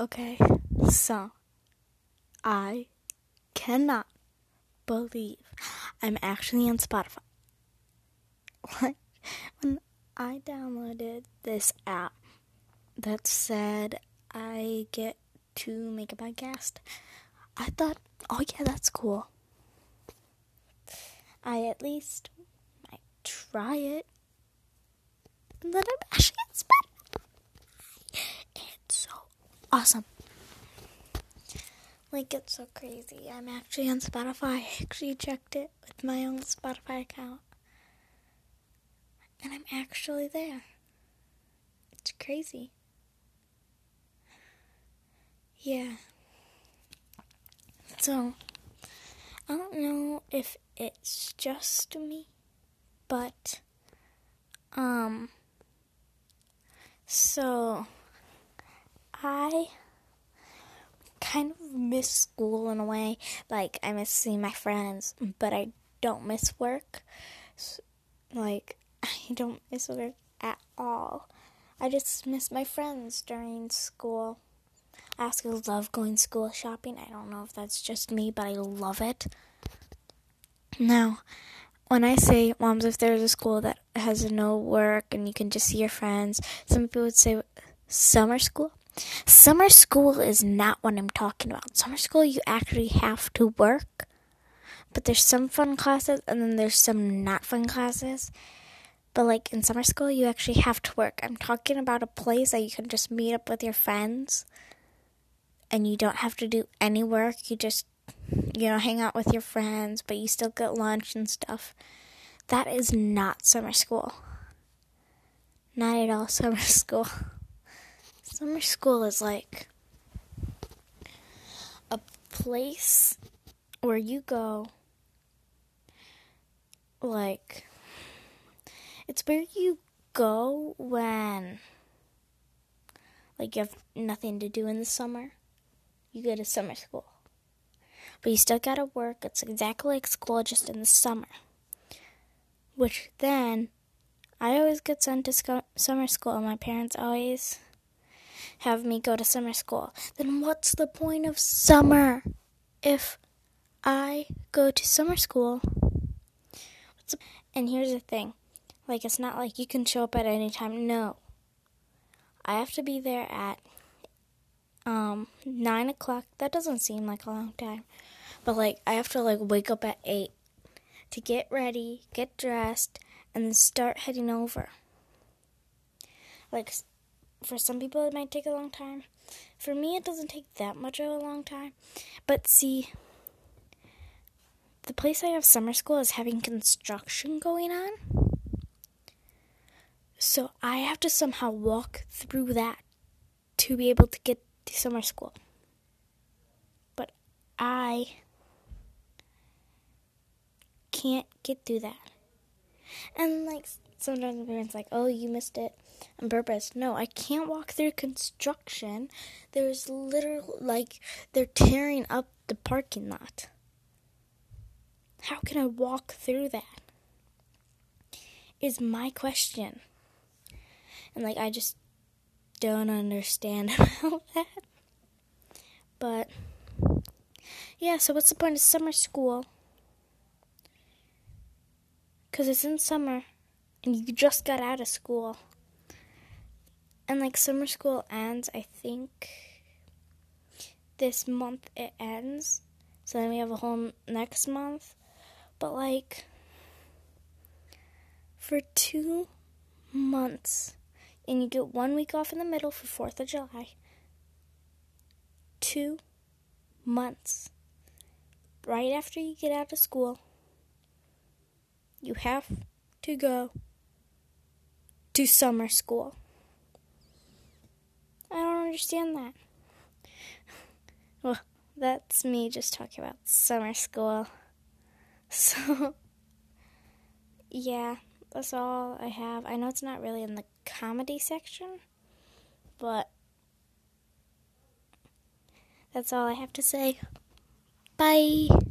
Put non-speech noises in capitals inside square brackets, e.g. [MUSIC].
Okay, so I cannot believe I'm actually on Spotify. [LAUGHS] Like, when I downloaded this app that said I get to make a podcast, I thought, oh yeah, that's cool. I at least might try it. And then I'm actually on Spotify. It's so awesome. Like, it's so crazy. I'm actually on Spotify. [LAUGHS] I actually checked it with my own Spotify account. And I'm actually there. It's crazy. Yeah. So, I don't know if it's just me, but, um, so I kind of miss school in a way. Like, I miss seeing my friends, but I don't miss work. So, like, [LAUGHS] I don't miss work at all. I just miss my friends during school. I also love going school shopping. I don't know if that's just me, but I love it. Now, when I say, moms, if there's a school that has no work and you can just see your friends, some people would say, summer school. Summer school is not what I'm talking about. Summer school, you actually have to work, but there's some fun classes and then there's some not fun classes. But like in summer school, you actually have to work. I'm talking about a place that you can just meet up with your friends and you don't have to do any work. You just, you know, hang out with your friends, but you still get lunch and stuff. That is not summer school. Not at all summer [LAUGHS] school. Summer school is like a place where you go, like, it's where you go when, like, you have nothing to do in the summer. You go to summer school. But you still gotta work. It's exactly like school, just in the summer. Which then, I always get sent to summer school. And my parents always have me go to summer school. Then what's the point of summer if I go to summer school? And here's the thing like, it's not like you can show up at any time. No. I have to be there at um nine o'clock. That doesn't seem like a long time. But like I have to like wake up at eight to get ready, get dressed, and then start heading over. Like for some people it might take a long time. For me it doesn't take that much of a long time. But see the place I have summer school is having construction going on. So I have to somehow walk through that to be able to get to summer school. But I can't get through that. And like sometimes my parents like, "Oh, you missed it on purpose." No, I can't walk through construction. There's literal like they're tearing up the parking lot. How can I walk through that? Is my question. And like I just don't understand [LAUGHS] about that. But yeah, so what's the point of summer school? Because it's in summer and you just got out of school. And like summer school ends, I think this month it ends. So then we have a whole next month. But like for two months, and you get one week off in the middle for 4th of July. Two months. Right after you get out of school, you have to go to summer school. I don't understand that. [LAUGHS] Well, that's me just talking about summer school. [LAUGHS] So, yeah, that's all I have. I know it's not really in the comedy section, but that's all I have to say. Bye.